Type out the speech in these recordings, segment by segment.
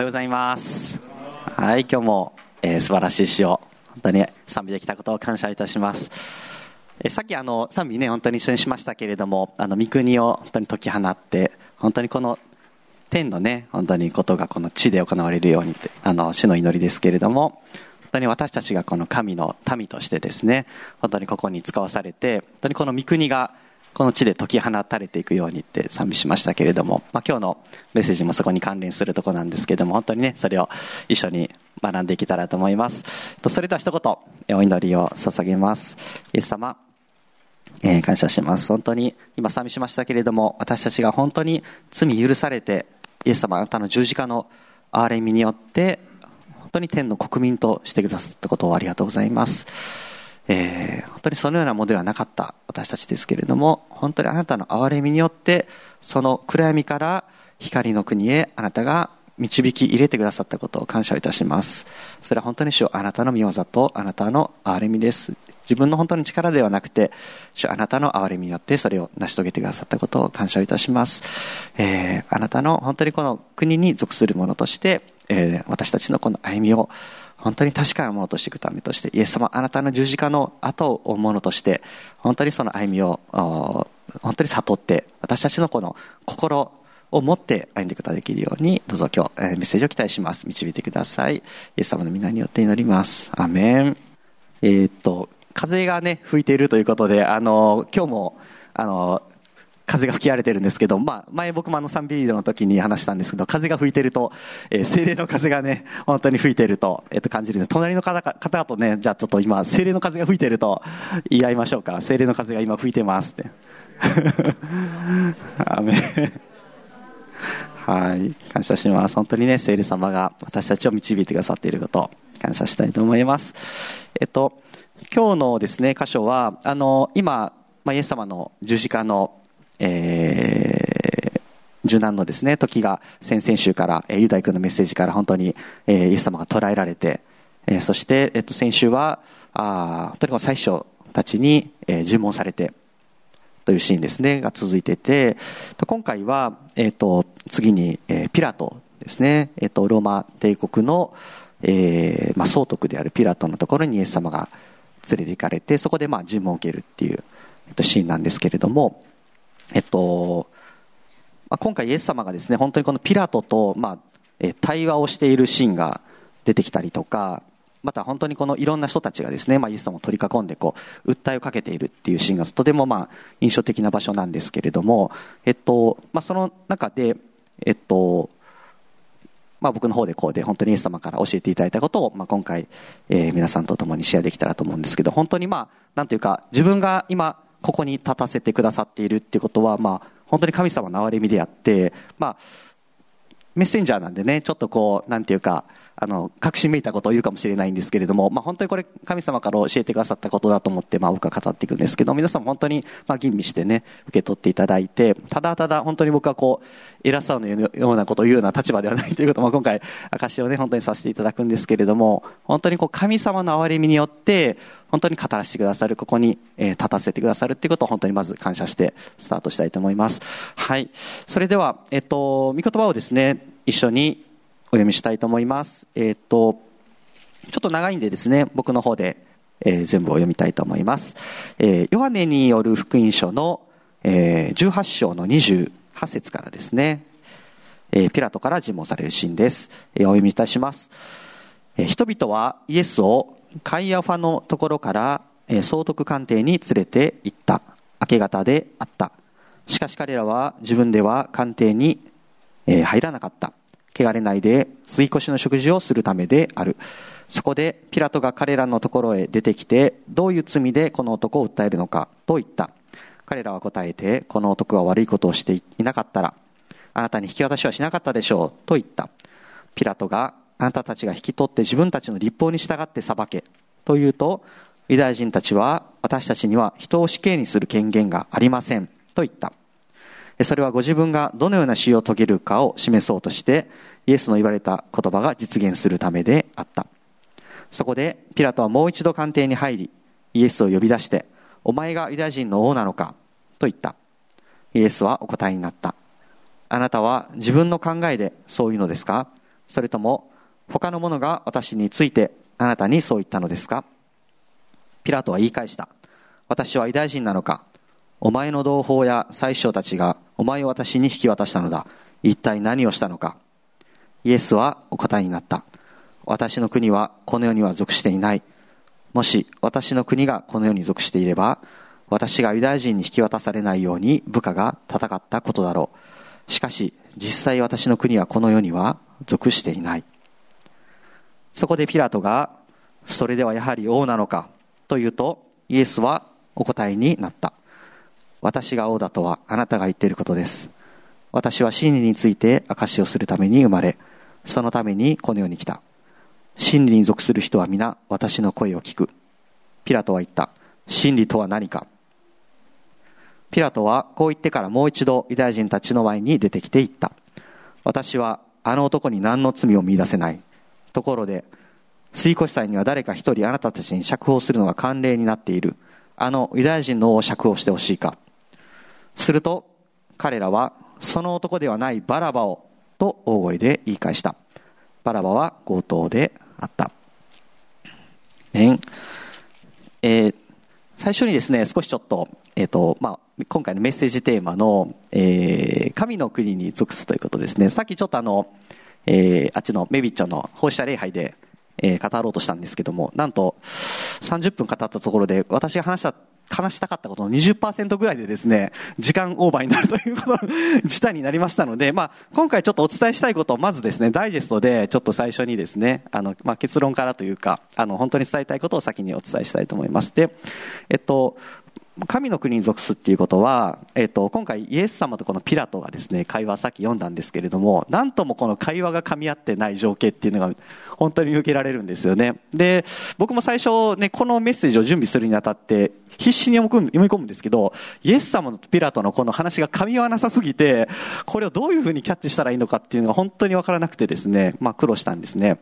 はようございます。はい今日も、えー、素晴らしい詩を本当に賛美できたことを感謝いたします。えさっきあの賛美ね本当に一緒にしましたけれどもあの御国を本当に解き放って本当にこの天のね本当にことがこの地で行われるようにってあの主の祈りですけれども本当に私たちがこの神の民としてですね本当にここに使わされて本当にこの御国がこの地で解き放たれていくようにって賛美しましたけれども、まあ、今日のメッセージもそこに関連するとこなんですけれども、本当にね、それを一緒に学んでいけたらと思います。それでは一言、お祈りを捧げます。イエス様、えー、感謝します。本当に、今賛美しましたけれども、私たちが本当に罪許されて、イエス様、あなたの十字架の憐れみによって、本当に天の国民としてくださったことをありがとうございます。えー、本当にそのようなものではなかった私たちですけれども、本当にあなたの憐れみによって、その暗闇から光の国へあなたが導き入れてくださったことを感謝いたします。それは本当に主あなたの御業とあなたの憐れみです。自分の本当の力ではなくて、主あなたの憐れみによってそれを成し遂げてくださったことを感謝いたします。えー、あなたの本当にこの国に属する者として、えー、私たちのこの歩みを本当に確かなものとしていくためとして、イエス様、あなたの十字架の後を追うものとして、本当にその歩みを、本当に悟って、私たちのこの心を持って歩んでいくことができるように、どうぞ今日、えー、メッセージを期待します。導いてください。イエス様の皆によって祈ります。アメン。えー、っと、風がね、吹いているということで、あの、今日も、あの、風が吹き荒れてるんですけど、まあ、前僕もあの3ビリードの時に話したんですけど、風が吹いてると、えー、精霊の風がね、本当に吹いてると、えっ、ー、と感じるんです。隣の方方とね、じゃあちょっと今、精霊の風が吹いてると言い合いましょうか。精霊の風が今吹いてますって。アはい。感謝します。本当にね、聖霊様が私たちを導いてくださっていることを感謝したいと思います。えっと、今日のですね、箇所は、あの、今、まあ、イエス様の十字架のえー、受難のですね、時が先々週から、えー、ユダヤ君のメッセージから本当に、えー、イエス様が捉えられて、えー、そして、えっと、先週は、あ本当に最初たちに、えー、尋問されて、というシーンですね、が続いていて、今回は、えっ、と、次に、えー、ピラトですね、えっ、と、ローマ帝国の、えー、まあ、総督であるピラトのところにイエス様が連れて行かれて、そこで、まあ、尋問を受けるっていう、えっと、シーンなんですけれども、えっと、まあ、今回イエス様がですね、本当にこのピラトと、まあ、え対話をしているシーンが出てきたりとか、また本当にこのいろんな人たちがですね、まあ、イエス様を取り囲んでこう、訴えをかけているっていうシーンがとてもまあ、印象的な場所なんですけれども、えっと、まあ、その中で、えっと、まあ、僕の方でこうで本当にイエス様から教えていただいたことを、まあ、今回、えー、皆さんと共にシェアできたらと思うんですけど、本当にまあ、なんていうか、自分が今、ここに立たせてくださっているっていうことは、まあ、本当に神様の憐れみであって、まあ、メッセンジャーなんでね、ちょっとこう、なんていうか、あの、確信めいたことを言うかもしれないんですけれども、まあ、本当にこれ、神様から教えてくださったことだと思って、まあ、僕は語っていくんですけど、皆さんも本当に、まあ、吟味してね、受け取っていただいて、ただただ、本当に僕はこう、偉そうなようなことを言うような立場ではないということも、今回、証をね、本当にさせていただくんですけれども、本当にこう、神様の憐れみによって、本当に語らせてくださる、ここに、え、立たせてくださるっていうことを本当にまず感謝してスタートしたいと思います。はい。それでは、えっと、御言葉をですね、一緒にお読みしたいと思います。えっと、ちょっと長いんでですね、僕の方で、えー、全部を読みたいと思います。えー、ヨハネによる福音書の、えー、18章の28節からですね、えー、ピラトから尋問されるシーンです。えー、お読みいたします。えー、人々はイエスをカイアファのところから、えー、総督官邸に連れて行った。明け方であった。しかし彼らは自分では官邸に、えー、入らなかった。汚れないで吸い越しの食事をするためである。そこでピラトが彼らのところへ出てきて、どういう罪でこの男を訴えるのかと言った。彼らは答えて、この男が悪いことをしていなかったら、あなたに引き渡しはしなかったでしょうと言った。ピラトが、あなたたちが引き取って自分たちの立法に従って裁けと言うと、ユダヤ人たちは私たちには人を死刑にする権限がありませんと言った。それはご自分がどのような死を遂げるかを示そうとして、イエスの言われた言葉が実現するためであった。そこで、ピラトはもう一度官邸に入り、イエスを呼び出して、お前がユダヤ人の王なのかと言った。イエスはお答えになった。あなたは自分の考えでそういうのですか？それとも他の者が私についてあなたにそう言ったのですか？ピラトは言い返した私はユダヤ人なのか？お前の同胞や宰相たちがお前を私に引き渡したのだ。一体何をしたのか。イエスはお答えになった。私の国はこの世には属していない。もし私の国がこの世に属していれば私がユダヤ人に引き渡されないように部下が戦ったことだろう。しかし実際私の国はこの世には属していない。そこでピラトがそれではやはり王なのかと言うとイエスはお答えになった。私が王だとはあなたが言っていることです。私は真理について証しをするために生まれそのためにこの世に来た。真理に属する人は皆私の声を聞く。ピラトは言った。真理とは何か。ピラトはこう言ってからもう一度ユダヤ人たちの前に出てきて言った。私はあの男に何の罪を見出せない。ところで水越祭には誰か一人あなたたちに釈放するのが慣例になっている。あのユダヤ人の王を釈放してほしいか。すると彼らはその男ではないバラバをと大声で言い返した。バラバは強盗であった。えー、最初にですね少しちょっと,、えーとまあ、今回のメッセージテーマの、えー、神の国に属すということですね。さっきちょっとあの、えー、あっちのメビッチョの放射礼拝でえー、語ろうとしたんですけども、なんと、30分語ったところで、私が話した、話したかったことの20%ぐらいでですね、時間オーバーになるということ、事態になりましたので、まあ、今回ちょっとお伝えしたいことをまずですね、ダイジェストでちょっと最初にですね、あの、まあ、結論からというか、あの、本当に伝えたいことを先にお伝えしたいと思います。で、えっと、神の国に属すっていうことは、えっと、今回イエス様とこのピラトがですね、会話さっき読んだんですけれども、なんともこの会話が噛み合ってない情景っていうのが本当に受けられるんですよね。で、僕も最初ね、このメッセージを準備するにあたって、必死に読み込むんですけど、イエス様とピラトのこの話が噛み合わなさすぎて、これをどういうふうにキャッチしたらいいのかっていうのが本当にわからなくてですね、まあ苦労したんですね。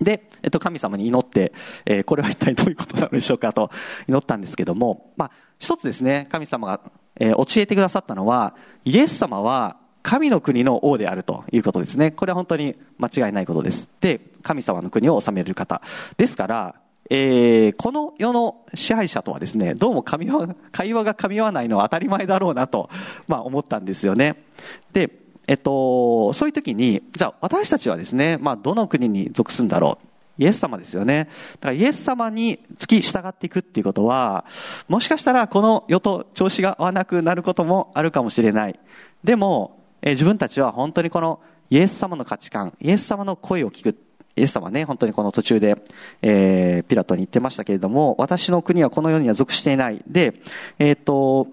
で、えっと、神様に祈って、えー、これは一体どういうことなのでしょうかと祈ったんですけども、まあ、一つですね、神様が、えー、教えてくださったのは、イエス様は神の国の王であるということですね。これは本当に間違いないことです。で、神様の国を治める方。ですから、えー、この世の支配者とはですね、どうも 会話が噛み合わないのは当たり前だろうなと、まあ思ったんですよね。で、えっと、そういう時に、じゃあ私たちはですね、まあどの国に属すんだろう。イエス様ですよね。だからイエス様に付き従っていくっていうことは、もしかしたらこの世と調子が合わなくなることもあるかもしれない。でも、え自分たちは本当にこのイエス様の価値観、イエス様の声を聞く。イエス様ね、本当にこの途中で、えー、ピラトに言ってましたけれども、私の国はこの世には属していない。で、えっ、と、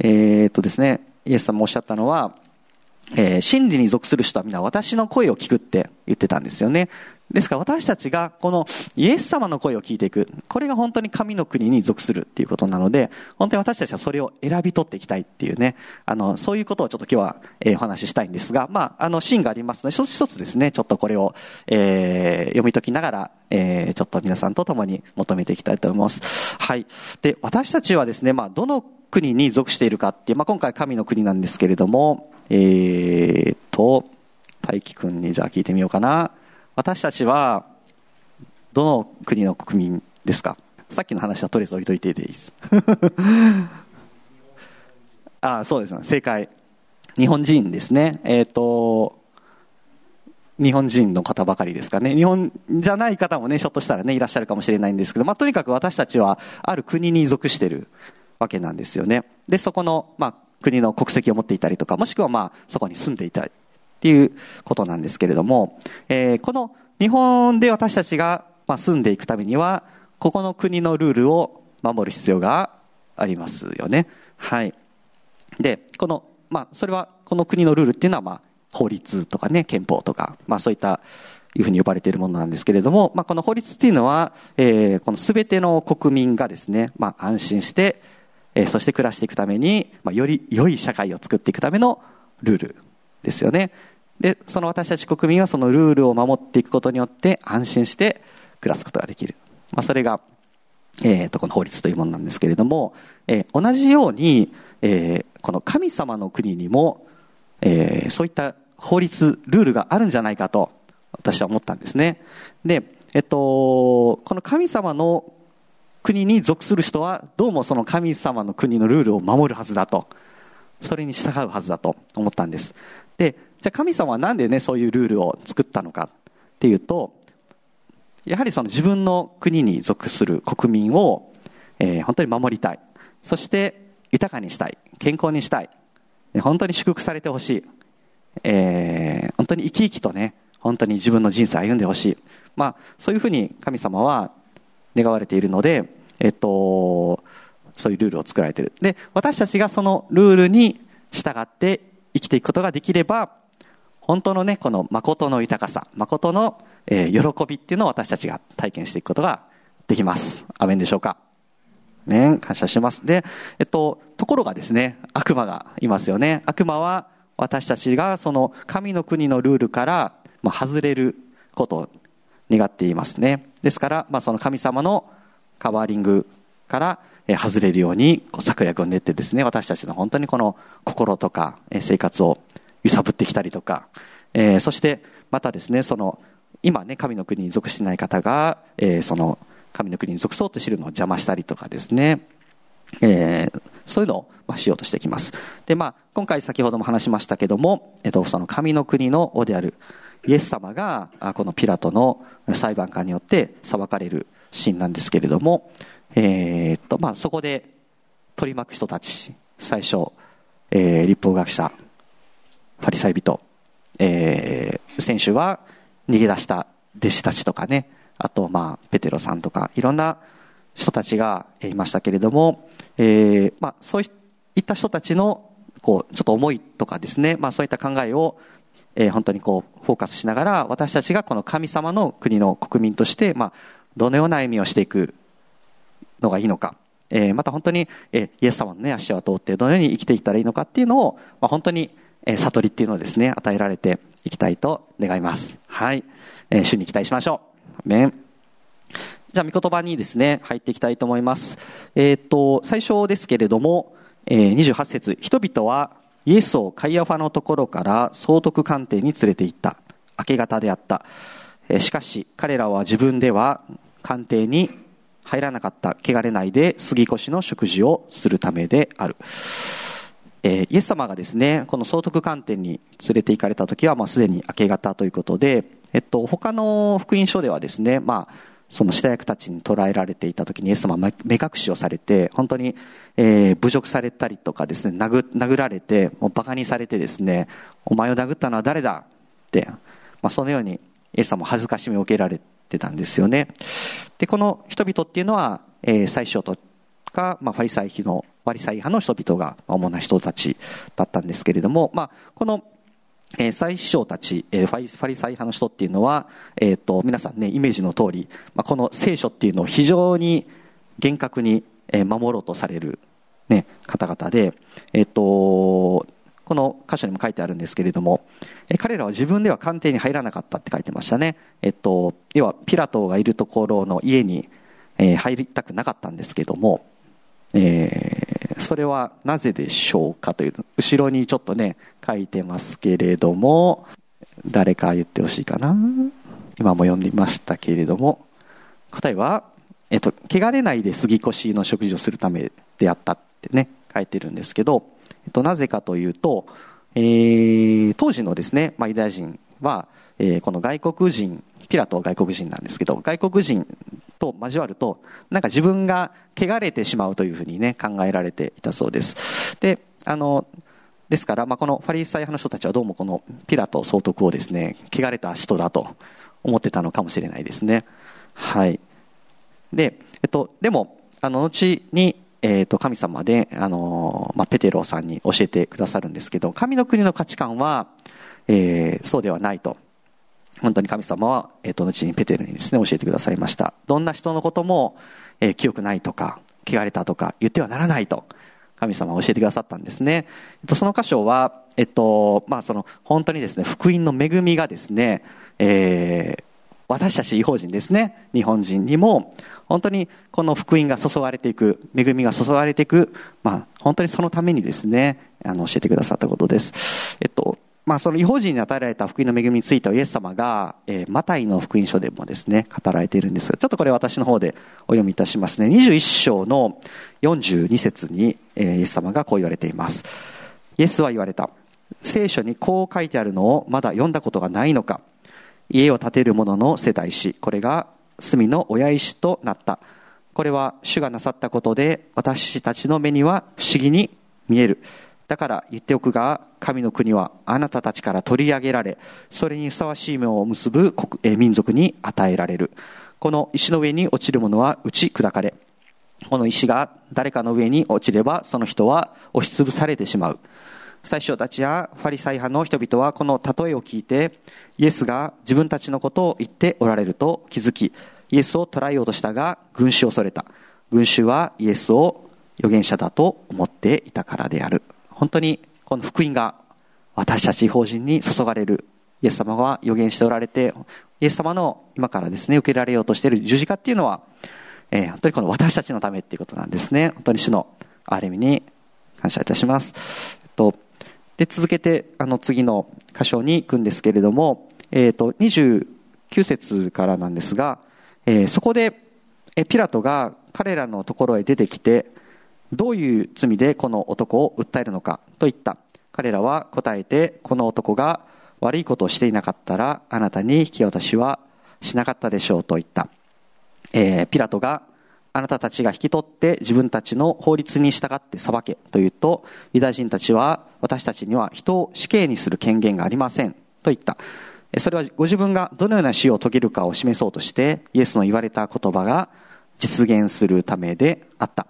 えっ、とですね、イエス様もおっしゃったのは、えー、真理に属する人は皆私の声を聞くって言ってたんですよね。ですから私たちがこのイエス様の声を聞いていく。これが本当に神の国に属するっていうことなので、本当に私たちはそれを選び取っていきたいっていうね、あの、そういうことをちょっと今日は、えー、お話ししたいんですが、まあ、あの、シーンがありますので、一つ一つですね、ちょっとこれを、えー、読み解きながら、えー、ちょっと皆さんと共に求めていきたいと思います。はい。で、私たちはですね、まあ、どの国に属しているかっていう、まあ、今回神の国なんですけれども、えーと、大輝くんにじゃあ聞いてみようかな。私たちは、どの国の国民ですか？さっきの話はとりあえず置いといてでいいです。あそうですね。正解。日本人ですね。えっ、ー、と、日本人の方ばかりですかね。日本じゃない方もね、ひょっとしたらね、いらっしゃるかもしれないんですけど、まあ、とにかく私たちは、ある国に属してるわけなんですよね。で、そこの、まあ、国の国籍を持っていたりとか、もしくはまあ、そこに住んでいたりっていうことなんですけれども、えー、この日本で私たちがまあ住んでいくためには、ここの国のルールを守る必要がありますよね。はい。で、この、まあ、それは、この国のルールっていうのは、まあ、法律とかね、憲法とか、まあ、そういったいうふうに呼ばれているものなんですけれども、まあ、この法律っていうのは、えー、このすべての国民がですね、まあ、安心して、え、そして暮らしていくために、まあ、より良い社会を作っていくためのルールですよね。で、その私たち国民はそのルールを守っていくことによって安心して暮らすことができる。まあ、それが、えー、と、この法律というものなんですけれども、えー、同じように、えー、この神様の国にも、えー、そういった法律、ルールがあるんじゃないかと私は思ったんですね。で、えっと、この神様の国に属する人は、どうもその神様の国のルールを守るはずだと。それに従うはずだと思ったんです。で、じゃあ神様はなんでね、そういうルールを作ったのかっていうと、やはりその自分の国に属する国民を、えー、本当に守りたい。そして豊かにしたい。健康にしたい。本当に祝福されてほしい。えー、本当に生き生きとね、本当に自分の人生を歩んでほしい。まあ、そういうふうに神様は願われているので、えっと、そういうルールを作られている。で、私たちがそのルールに従って生きていくことができれば、本当のね、この誠の豊かさ、誠の、えー、喜びっていうのを私たちが体験していくことができます。アメンでしょうか？ね、感謝します。で、えっと、ところがですね、悪魔がいますよね。悪魔は私たちがその神の国のルールからまあ外れることを願っていますね。ですから、まあ、その神様のカバーリングから外れるように策略を練ってですね、私たちの本当にこの心とか生活を揺さぶってきたりとか、えー、そしてまたですね、その今ね、神の国に属してない方が、えー、その神の国に属そうとしてるのを邪魔したりとかですね、えー、そういうのを、しようとしてきます。で、まあ、今回先ほども話しましたけども、えっと、その神の国の王であるイエス様が、このピラトの裁判官によって裁かれるシーンなんですけれども、えー、っと、まあ、そこで取り巻く人たち、最初、えー、立法学者、ファリサイ人、えー、選手は逃げ出した弟子たちとかね、あと、まあ、ペテロさんとか、いろんな人たちがいましたけれども、えー、まあ、そういった人たちの、こう、ちょっと思いとかですね、まあ、そういった考えを、えー、本当にこう、フォーカスしながら、私たちがこの神様の国の国民として、まあ、どのような歩みをしていくのがいいのか、えー、また本当に、えー、イエス様のね、足を通って、どのように生きていったらいいのかっていうのを、まあ、本当に、えー、悟りっていうのをですね、与えられていきたいと願います。はい。えー、主に期待しましょう。メン。じゃあ、御言葉にですね、入っていきたいと思います。えっ、と、最初ですけれども、えー、28節人々はイエスをカイアファのところから総督官邸に連れて行った。明け方であった。しかし、彼らは自分では官邸に入らなかった。汚れないで杉越の食事をするためである。え、イエス様がですね、この総督官邸に連れて行かれた時は、まあ、すでに明け方ということで、えっと、他の福音書ではですね、まあ、その下役たちに捕らえられていた時にイエス様は目隠しをされて、本当に、えー、侮辱されたりとかですね、殴殴られて、もう馬鹿にされてですね、お前を殴ったのは誰だって、まあ、そのようにイエス様も恥ずかしみを受けられてたんですよね。で、この人々っていうのは、えー、最初とか、まあ、ファリサイ派の、ファリサイ派の人々が主な人たちだったんですけれども、まあ、このえー、最首相たち、えー、ファリサイ派の人っていうのは、えっ、と、皆さんね、イメージの通り、まあ、この聖書っていうのを非常に厳格に、えー、守ろうとされる、ね、方々で、えっ、と、この箇所にも書いてあるんですけれども、え彼らは自分では官邸に入らなかったって書いてましたね。えっと、要はピラトがいるところの家に、えー、入りたくなかったんですけども、えー、それはなぜでしょうかという、後ろにちょっとね、書いてますけれども、誰か言ってほしいかな？今も読んでみましたけれども、答えは、えっと、汚れないで杉越の食事をするためであったってね、書いてるんですけど、えっと、なぜかというと、えー、当時のですね、ま、ユダヤ人は、えー、この外国人、ピラトは外国人なんですけど、外国人と交わると、なんか自分が汚れてしまうというふうにね、考えられていたそうです。で、あの、ですから、まあ、このファリーサイ派の人たちはどうもこのピラト総督をですね、汚れた人だと思ってたのかもしれないですね。はい。で、えっと、でも、あの、後に、えっと、神様で、あの、まあ、ペテロさんに教えてくださるんですけど、神の国の価値観は、えー、そうではないと。本当に神様は、えっ、と、後にペテルにですね、教えてくださいました。どんな人のことも、えー、記憶ないとか、汚れたとか、言ってはならないと、神様は教えてくださったんですね。えっと、その箇所は、えっと、まあ、その、本当にですね、福音の恵みがですね、えー、私たち違法人ですね、日本人にも、本当にこの福音が注がれていく、恵みが注がれていく、まあ、本当にそのためにですね、あの、教えてくださったことです。えっと、まあ、その違法人に与えられた福音の恵みについてはイエス様が、えー、マタイの福音書でもですね、語られているんですが、ちょっとこれ私の方でお読みいたしますね。21章の42節に、えー、イエス様がこう言われています。イエスは言われた。聖書にこう書いてあるのをまだ読んだことがないのか。家を建てる者の世代史。これが隅の親石となった。これは主がなさったことで私たちの目には不思議に見える。だから言っておくが、神の国はあなたたちから取り上げられ、それにふさわしい目を結ぶ民族に与えられる。この石の上に落ちるものは打ち砕かれ、この石が誰かの上に落ちれば、その人は押しつぶされてしまう。最初たちやファリサイ派の人々はこの例えを聞いて、イエスが自分たちのことを言っておられると気づき、イエスを捕らえようとしたが、群衆を恐れた。群衆はイエスを預言者だと思っていたからである。本当にこの福音が私たち法人に注がれるイエス様が予言しておられてイエス様の今からですね受けられようとしている十字架っていうのは、えー、本当にこの私たちのためっていうことなんですね。本当に主のある意味に感謝いたします、と、で続けてあの次の箇所に行くんですけれども、えー、と29節からなんですが、えー、そこでピラトが彼らのところへ出てきてどういう罪でこの男を訴えるのかと言った。彼らは答えて、この男が悪いことをしていなかったら、あなたに引き渡しはしなかったでしょうと言った。えー、ピラトが、あなたたちが引き取って自分たちの法律に従って裁けと言うと、ユダヤ人たちは私たちには人を死刑にする権限がありませんと言った。それはご自分がどのような死を遂げるかを示そうとして、イエスの言われた言葉が実現するためであった。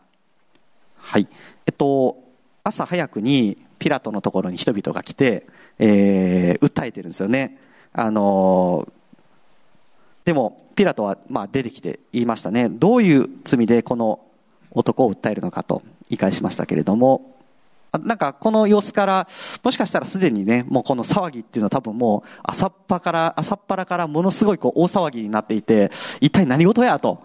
はい。えっと、朝早くにピラトのところに人々が来て、えー、訴えてるんですよね。あのでも、ピラトは、まあ、出てきて言いましたね。どういう罪でこの男を訴えるのかと言い返しましたけれども、なんかこの様子から、もしかしたらすでにね、もうこの騒ぎっていうのは多分もう朝っぱから、朝っぱらからものすごいこう大騒ぎになっていて、一体何事や？と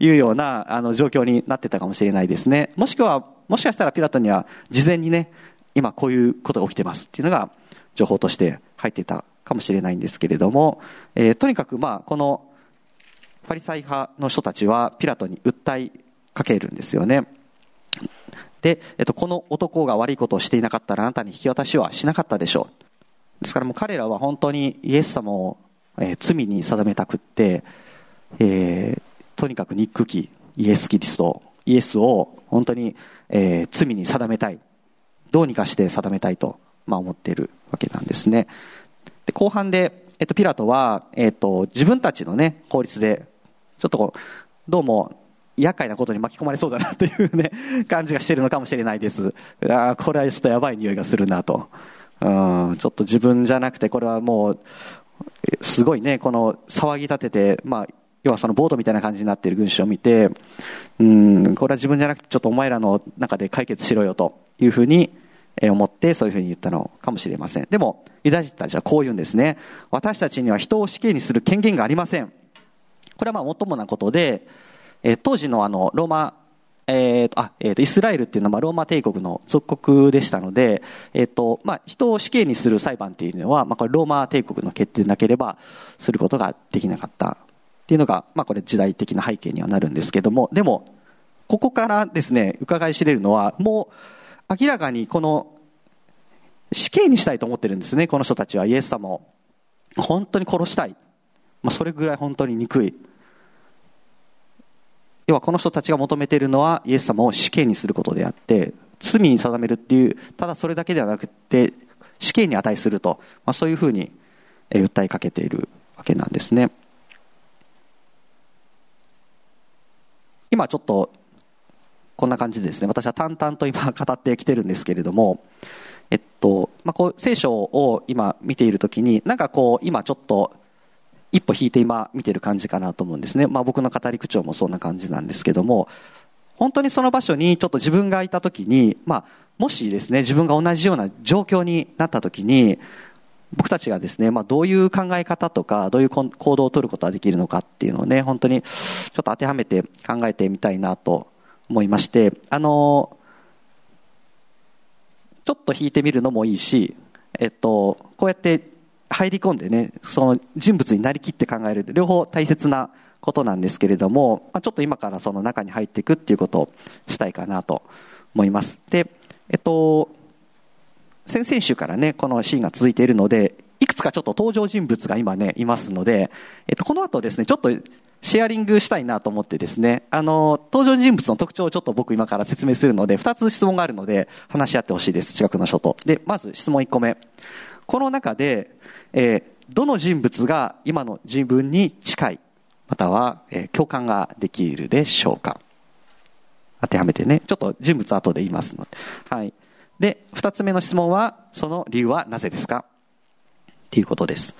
いうようなあの状況になってたかもしれないですね。もしくは、もしかしたらピラトには事前にね、今こういうことが起きてますっていうのが情報として入っていたかもしれないんですけれども、えー、とにかくまあこのパリサイ派の人たちはピラトに訴えかけるんですよね。で、えっと、この男が悪いことをしていなかったらあなたに引き渡しはしなかったでしょう。ですからもう彼らは本当にイエス様を、えー、罪に定めたくって、えー、とにかく憎きイエス・キリスト、イエスを本当に、えー、罪に定めたい。どうにかして定めたいと、まあ、思っているわけなんですね。で後半で、えっと、ピラトは、えっと、自分たちのね、法律で、ちょっとこう、どうも、厄介なことに巻き込まれそうだなというね、感じがしてるのかもしれないです。ああ、これはちょっとやばい匂いがするなと。うん、ちょっと自分じゃなくて、これはもう、すごいね、この騒ぎ立てて、まあ、要はそのボートみたいな感じになっている群衆を見て、うん、これは自分じゃなくて、ちょっとお前らの中で解決しろよというふうに思って、そういうふうに言ったのかもしれません。でも、ユダヤ人たちはこう言うんですね。私たちには人を死刑にする権限がありません。これはまあ、もっともなことで、え、当時のあの、ローマ、えーとあえーと、イスラエルっていうのはローマ帝国の属国でしたので、えーとまあ、人を死刑にする裁判っていうのは、まあ、これローマ帝国の決定でなければすることができなかったっていうのが、まあ、これ時代的な背景にはなるんですけどもでもここからですね伺い知れるのはもう明らかにこの死刑にしたいと思ってるんですねこの人たちは。イエス様を。本当に殺したい、まあ、それぐらい本当に憎い。要はこの人たちが求めているのはイエス様を死刑にすることであって罪に定めるっていうただそれだけではなくて死刑に値すると、まあ、そういうふうに訴えかけているわけなんですね。今ちょっとこんな感じでですね。私は淡々と今語ってきてるんですけれどもえっとまあ、こう聖書を今見ているときになんかこう今ちょっと一歩引いて今見てる感じかなと思うんですね。まあ僕の語り口調もそんな感じなんですけども、本当にその場所にちょっと自分がいた時に、まあもしですね、自分が同じような状況になった時に、僕たちがですね、まあどういう考え方とか、どういう行動をとることができるのかっていうのをね、本当にちょっと当てはめて考えてみたいなと思いまして、あの、ちょっと引いてみるのもいいし、えっと、こうやって入り込んでね、その人物になりきって考える、両方大切なことなんですけれども、まあ、ちょっと今からその中に入っていくっていうことをしたいかなと思います。で、えっと、先々週からね、このシーンが続いているので、いくつかちょっと登場人物が今ね、いますので、えっと、この後ですね、ちょっとシェアリングしたいなと思ってですね、あの、登場人物の特徴をちょっと僕今から説明するので、2つ質問があるので、話し合ってほしいです、近くの人と。で、まず質問1個目。この中で、えー、どの人物が今の自分に近い、または、えー、共感ができるでしょうか当てはめてね、ちょっと人物後で言いますので。はい。で、二つ目の質問は、その理由はなぜですか？っていうことです。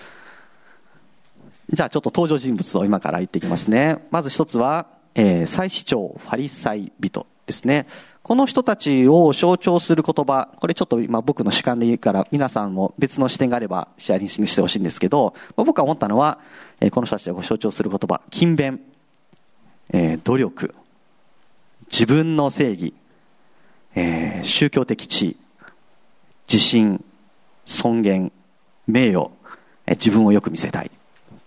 じゃあちょっと登場人物を今から言っていきますね。まず一つは、えー、祭司長、ファリサイ人ですね。この人たちを象徴する言葉、これちょっと今僕の主観で言うから、皆さんも別の視点があればシェアリングしてほしいんですけど、僕が思ったのは、この人たちを象徴する言葉、勤勉、えー、努力、自分の正義、えー、宗教的地位、自信、尊厳、名誉、えー、自分をよく見せたい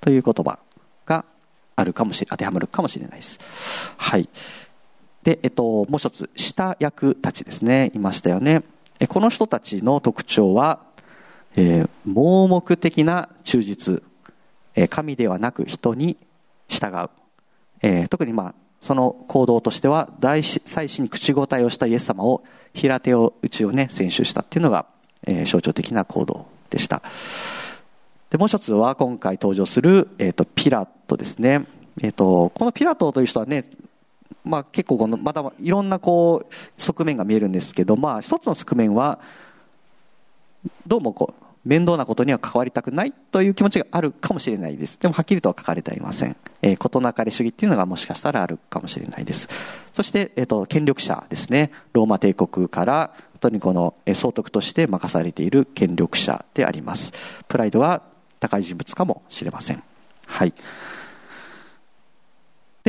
という言葉があるかもしれ、当てはまるかもしれないです。はい。で、えっと、もう一つ、下役たちですね、いましたよね。この人たちの特徴は、えー、盲目的な忠実、えー、神ではなく人に従う。えー、特にまあ、その行動としては大祭司に口答えをしたイエス様を平手を打ちをね選手したっていうのが、えー、象徴的な行動でしたでもう一つは今回登場する、えーと、ピラトですね、えーと、このピラトという人はねまあ、結構このまたいろんなこう側面が見えるんですけど、まあ、一つの側面はどうもこう面倒なことには関わりたくないという気持ちがあるかもしれないです。でもはっきりとは書かれていません。えー、事なかれ主義っていうのがもしかしたらあるかもしれないです。そして、えっ、ー、と、権力者ですね。ローマ帝国から、本当にこの、えー、総督として任されている権力者であります。プライドは高い人物かもしれません。はい。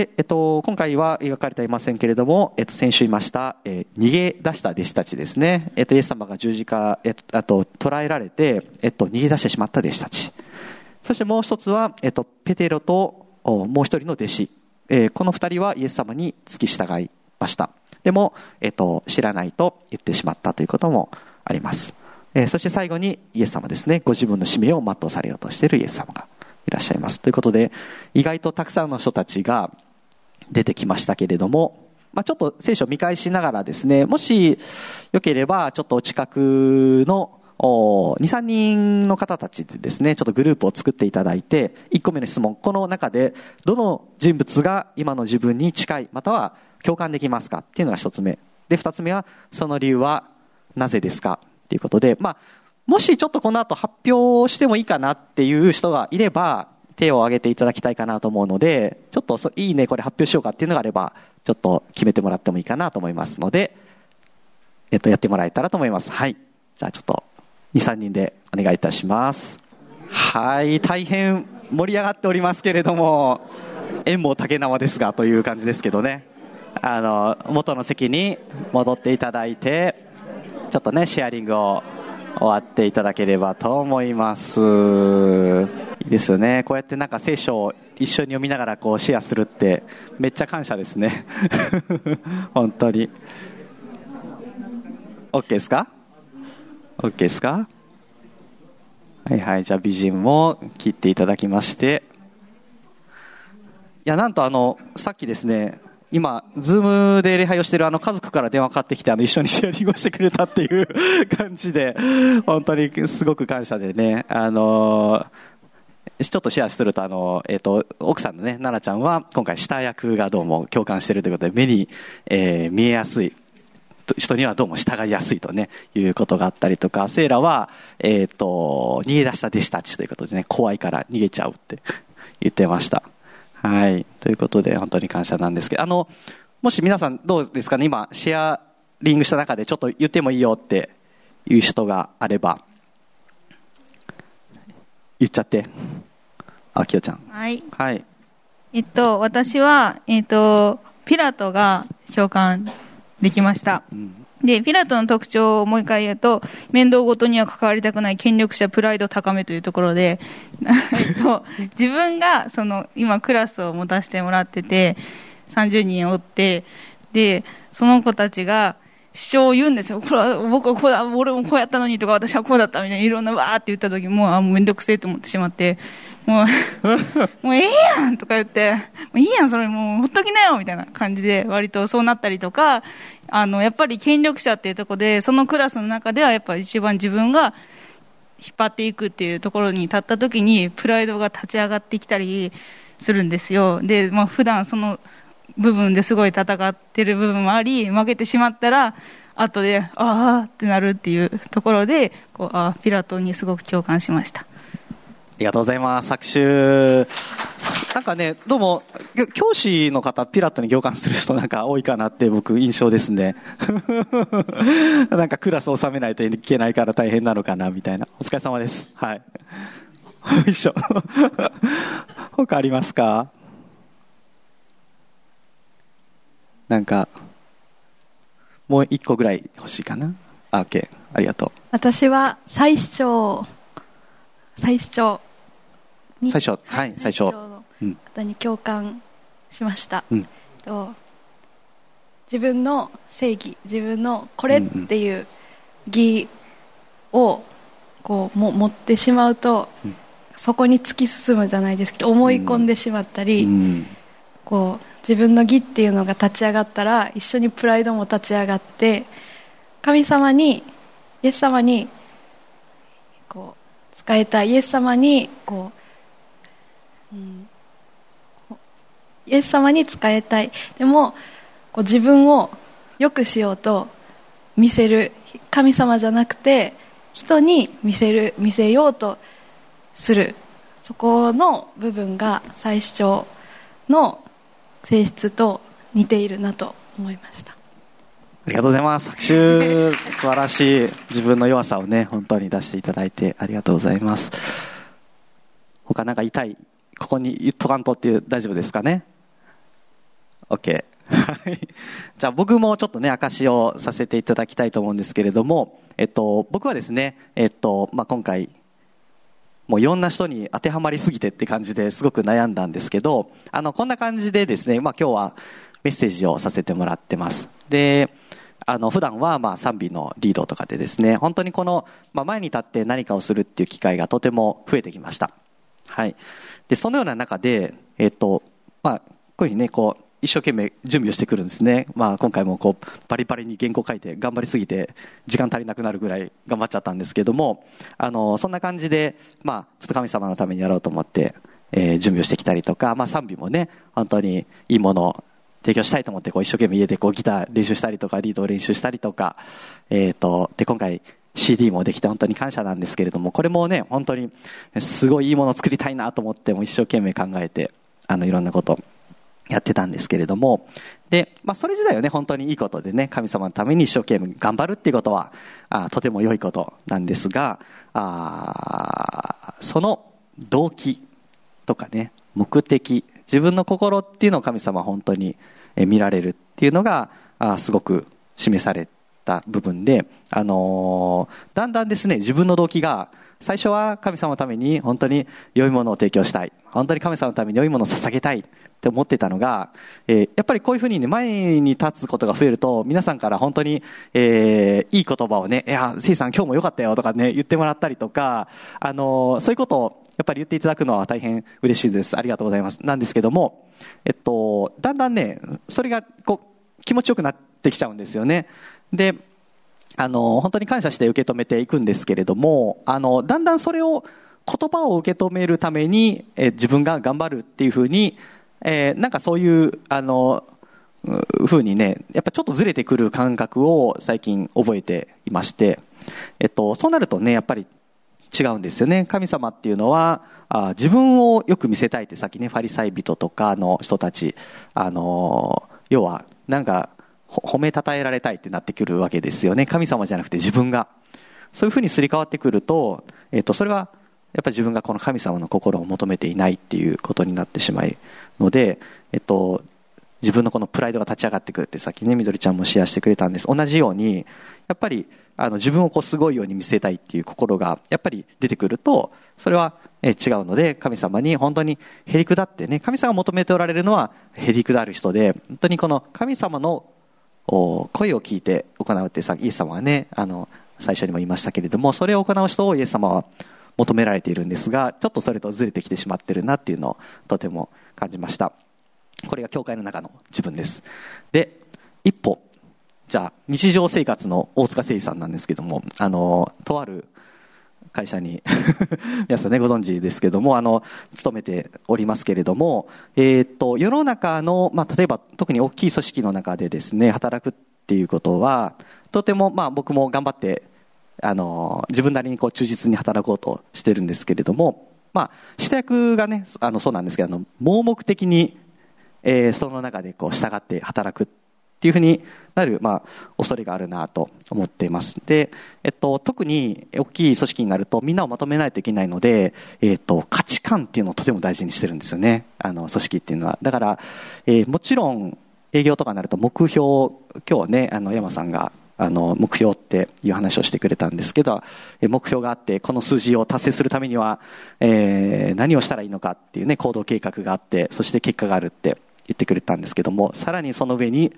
で、えっと、今回は描かれていませんけれども、えっと、先週言いました、えー、逃げ出した弟子たちですね。えっと、イエス様が十字架、えっと、あと、捕らえられて、えっと、逃げ出してしまった弟子たち。そしてもう一つは、えっと、ペテロと、もう一人の弟子。えー、この二人はイエス様に付き従いました。でも、えっと、知らないと言ってしまったということもあります。えー、そして最後にイエス様ですね。ご自分の使命を全うされようとしているイエス様がいらっしゃいます。ということで、意外とたくさんの人たちが出てきましたけれども、まあ、ちょっと聖書を見返しながらですね、もしよければ、ちょっとお近くの2、3人の方たちでですね、ちょっとグループを作っていただいて、1個目の質問、この中でどの人物が今の自分に近い、または共感できますかっていうのが1つ目。で、2つ目は、その理由はなぜですか？っていうことで、まあ、もしちょっとこの後発表してもいいかなっていう人がいれば、手を挙げていただきたいかなと思うので、ちょっといいね、これ発表しようかっていうのがあれば、ちょっと決めてもらってもいいかなと思いますので、えっと、やってもらえたらと思います。はい。じゃあちょっと、2、3人でお願いいたします。はい、大変盛り上がっておりますけれども、縁も竹縄ですがという感じですけどね。あの、元の席に戻っていただいて、ちょっとね、シェアリングを終わっていただければと思います。いいですよね。こうやってなんか聖書を一緒に読みながらこうシェアするってめっちゃ感謝ですね。本当に。OK ですか ?OK ですか？はいはい。じゃあ美人も切っていただきまして。いや、なんとあの、さっきですね、今、ズームで礼拝をしているあの家族から電話かかってきて、あの一緒にシェアリングをしてくれたっていう感じで、本当にすごく感謝でね、あのー、ちょっとシェアすると、あの、えっ、ー、と、奥さんのね、奈々ちゃんは、今回、下役がどうも共感してるということで、目に、えー、見えやすい。人にはどうも従いやすいとね、いうことがあったりとか、セイラは、えっ、ー、と、逃げ出した弟子たちということでね、怖いから逃げちゃうって 言ってました。はい。ということで、本当に感謝なんですけど、あの、もし皆さんどうですかね、今、シェアリングした中でちょっと言ってもいいよっていう人があれば、言っちゃって。あ、きよちゃん。はい。はい。えっと、私は、えっと、ピラトが召喚できました。うん、で、ピラトの特徴をもう一回言うと、面倒ごとには関わりたくない権力者、プライド高めというところで、えっと、自分が、その、今クラスを持たせてもらってて、30人おって、で、その子たちが、主張を言うんですよ。これは僕はこうだ、俺もこうやったのにとか、私はこうだったみたいな、いろんなわーって言った時もう、あ、もうめんどくせえと思ってしまって、もう、もうええやんとか言って、もういいやん、それもうほっときなよみたいな感じで、割とそうなったりとか、あの、やっぱり権力者っていうところで、そのクラスの中ではやっぱ一番自分が引っ張っていくっていうところに立った時に、プライドが立ち上がってきたりするんですよ。で、まあ普段その部分ですごい戦ってる部分もあり、負けてしまったら、後で、ああってなるっていうところで、こうあピラトにすごく共感しました。ありがとうございます。作手。なんかね、どうも、教師の方、ピラットに共感する人なんか多いかなって僕印象ですね。なんかクラス収めないといけないから大変なのかな、みたいな。お疲れ様です。はい。よいしょ。他ありますか？なんか、もう一個ぐらい欲しいかな？あ、OK。ありがとう。私は最初、最初最初、はい、最初。方に共感しました。うん、と自分の正義、自分のこれっていう義をこうも持ってしまうと、うん、そこに突き進むじゃないですけど思い込んでしまったり、うん、こう自分の義っていうのが立ち上がったら一緒にプライドも立ち上がって神様にイエス様にこう使えたイエス様にこうイエス様に仕えたい。でもこう自分を良くしようと見せる神様じゃなくて人に見せる見せようとする。そこの部分が最初の性質と似ているなと思いました。ありがとうございます。作詞素晴らしい自分の弱さをね本当に出していただいてありがとうございます。他何か言いたい？ここに言っとかんとって大丈夫ですかね ?OK。じゃあ僕もちょっとね、証をさせていただきたいと思うんですけれども、えっと、僕はですね、えっと、まあ、今回、もういろんな人に当てはまりすぎてって感じですごく悩んだんですけど、あの、こんな感じでですね、まあ、今日はメッセージをさせてもらってます。で、あの、普段はまあ賛美のリードとかでですね、本当にこの、まあ、前に立って何かをするっていう機会がとても増えてきました。はい。で、そのような中で、えっと、まあ、こういうふうにね、こう、一生懸命準備をしてくるんですね。まあ、今回もこう、バリバリに原稿書いて頑張りすぎて、時間足りなくなるぐらい頑張っちゃったんですけども、あの、そんな感じで、まあ、ちょっと神様のためにやろうと思って、えー、準備をしてきたりとか、まあ、賛美もね、本当にいいものを提供したいと思って、こう、一生懸命家でこう、ギター練習したりとか、リードを練習したりとか、えっ、ー、と、で、今回、CD もできて本当に感謝なんですけれども、これもね、本当にすごいいいものを作りたいなと思っても一生懸命考えて、あの、いろんなことやってたんですけれども、で、まあ、それ自体はね、本当にいいことでね、神様のために一生懸命頑張るっていうことは、あとても良いことなんですが、あその動機とかね、目的、自分の心っていうのを神様は本当に見られるっていうのが、あすごく示されてた部分で、あのー、だんだんですね、自分の動機が、最初は神様のために本当に良いものを提供したい。本当に神様のために良いものを捧げたいって思ってたのが、えー、やっぱりこういうふうにね、前に立つことが増えると、皆さんから本当に、えー、いい言葉をね、いや、せいさん今日も良かったよとかね、言ってもらったりとか、あのー、そういうことをやっぱり言っていただくのは大変嬉しいです。ありがとうございます。なんですけども、えっと、だんだんね、それがこう、気持ちよくなってきちゃうんですよね。で、あの、本当に感謝して受け止めていくんですけれども、あの、だんだんそれを、言葉を受け止めるために、え自分が頑張るっていうふうに、えー、なんかそういう、あの、ふうにね、やっぱちょっとずれてくる感覚を最近覚えていまして、えっと、そうなるとね、やっぱり違うんですよね。神様っていうのは、あ自分をよく見せたいってさっきね、ファリサイ人とかの人たち、あの、要は、なんか、褒めたたえられたいってなってくるわけですよね。神様じゃなくて自分が。そういうふうにすり替わってくると、えっと、それは、やっぱり自分がこの神様の心を求めていないっていうことになってしまうので、えっと、自分のこのプライドが立ち上がってくるってさっきね、みどりちゃんもシェアしてくれたんです。同じように、やっぱり、あの、自分をこうすごいように見せたいっていう心が、やっぱり出てくると、それは、違うので、神様に本当にへりくだってね、神様が求めておられるのはへりくだる人で、本当にこの神様の声を聞いて行うってさ、イエス様はね、あの、最初にも言いましたけれども、それを行う人をイエス様は求められているんですが、ちょっとそれとずれてきてしまってるなっていうのをとても感じました。これが教会の中の自分です。で、一歩、じゃあ、日常生活の大塚誠二さんなんですけども、あの、とある会社に。皆さんね、ご存知ですけども、あの、勤めておりますけれども、えー、っと、世の中の、まあ、例えば特に大きい組織の中でですね、働くっていうことは、とても、まあ、僕も頑張って、あの、自分なりにこう、忠実に働こうとしてるんですけれども、まあ、下役がね、あの、そうなんですけど、あの、盲目的に、えー、その中でこう、従って働くっっていうふうになる、まあ、恐れがあるなと思っています。で、えっと、特に大きい組織になるとみんなをまとめないといけないので、えっと、価値観っていうのをとても大事にしてるんですよね。あの、組織っていうのは。だから、えー、もちろん、営業とかになると目標、今日はね、あの、山さんがあの、目標っていう話をしてくれたんですけど、目標があって、この数字を達成するためには、えー、何をしたらいいのかっていうね、行動計画があって、そして結果があるって言ってくれたんですけども、さらにその上に、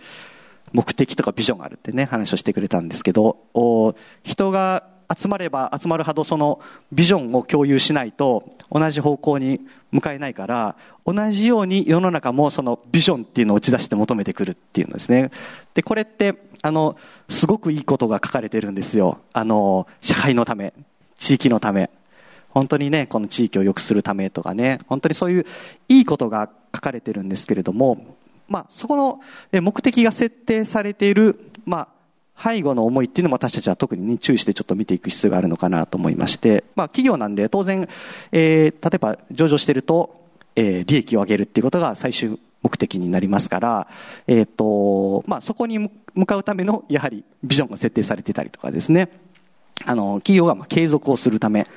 目的とかビジョンがあるってね、話をしてくれたんですけど、人が集まれば集まるほどそのビジョンを共有しないと同じ方向に向かえないから、同じように世の中もそのビジョンっていうのを打ち出して求めてくるっていうのですね。で、これって、あの、すごくいいことが書かれてるんですよ。あの、社会のため、地域のため。本当にね、この地域を良くするためとかね、本当にそういういいことが書かれてるんですけれども、まあ、そこの目的が設定されている、まあ、背後の思いっていうのも私たちは特に、ね、注意してちょっと見ていく必要があるのかなと思いまして、まあ、企業なんで当然、えー、例えば上場していると、えー、利益を上げるっていうことが最終目的になりますから、え、ー、と、まあ、そこに向かうための、やはりビジョンが設定されてたりとかですね、あの、企業が継続をするため、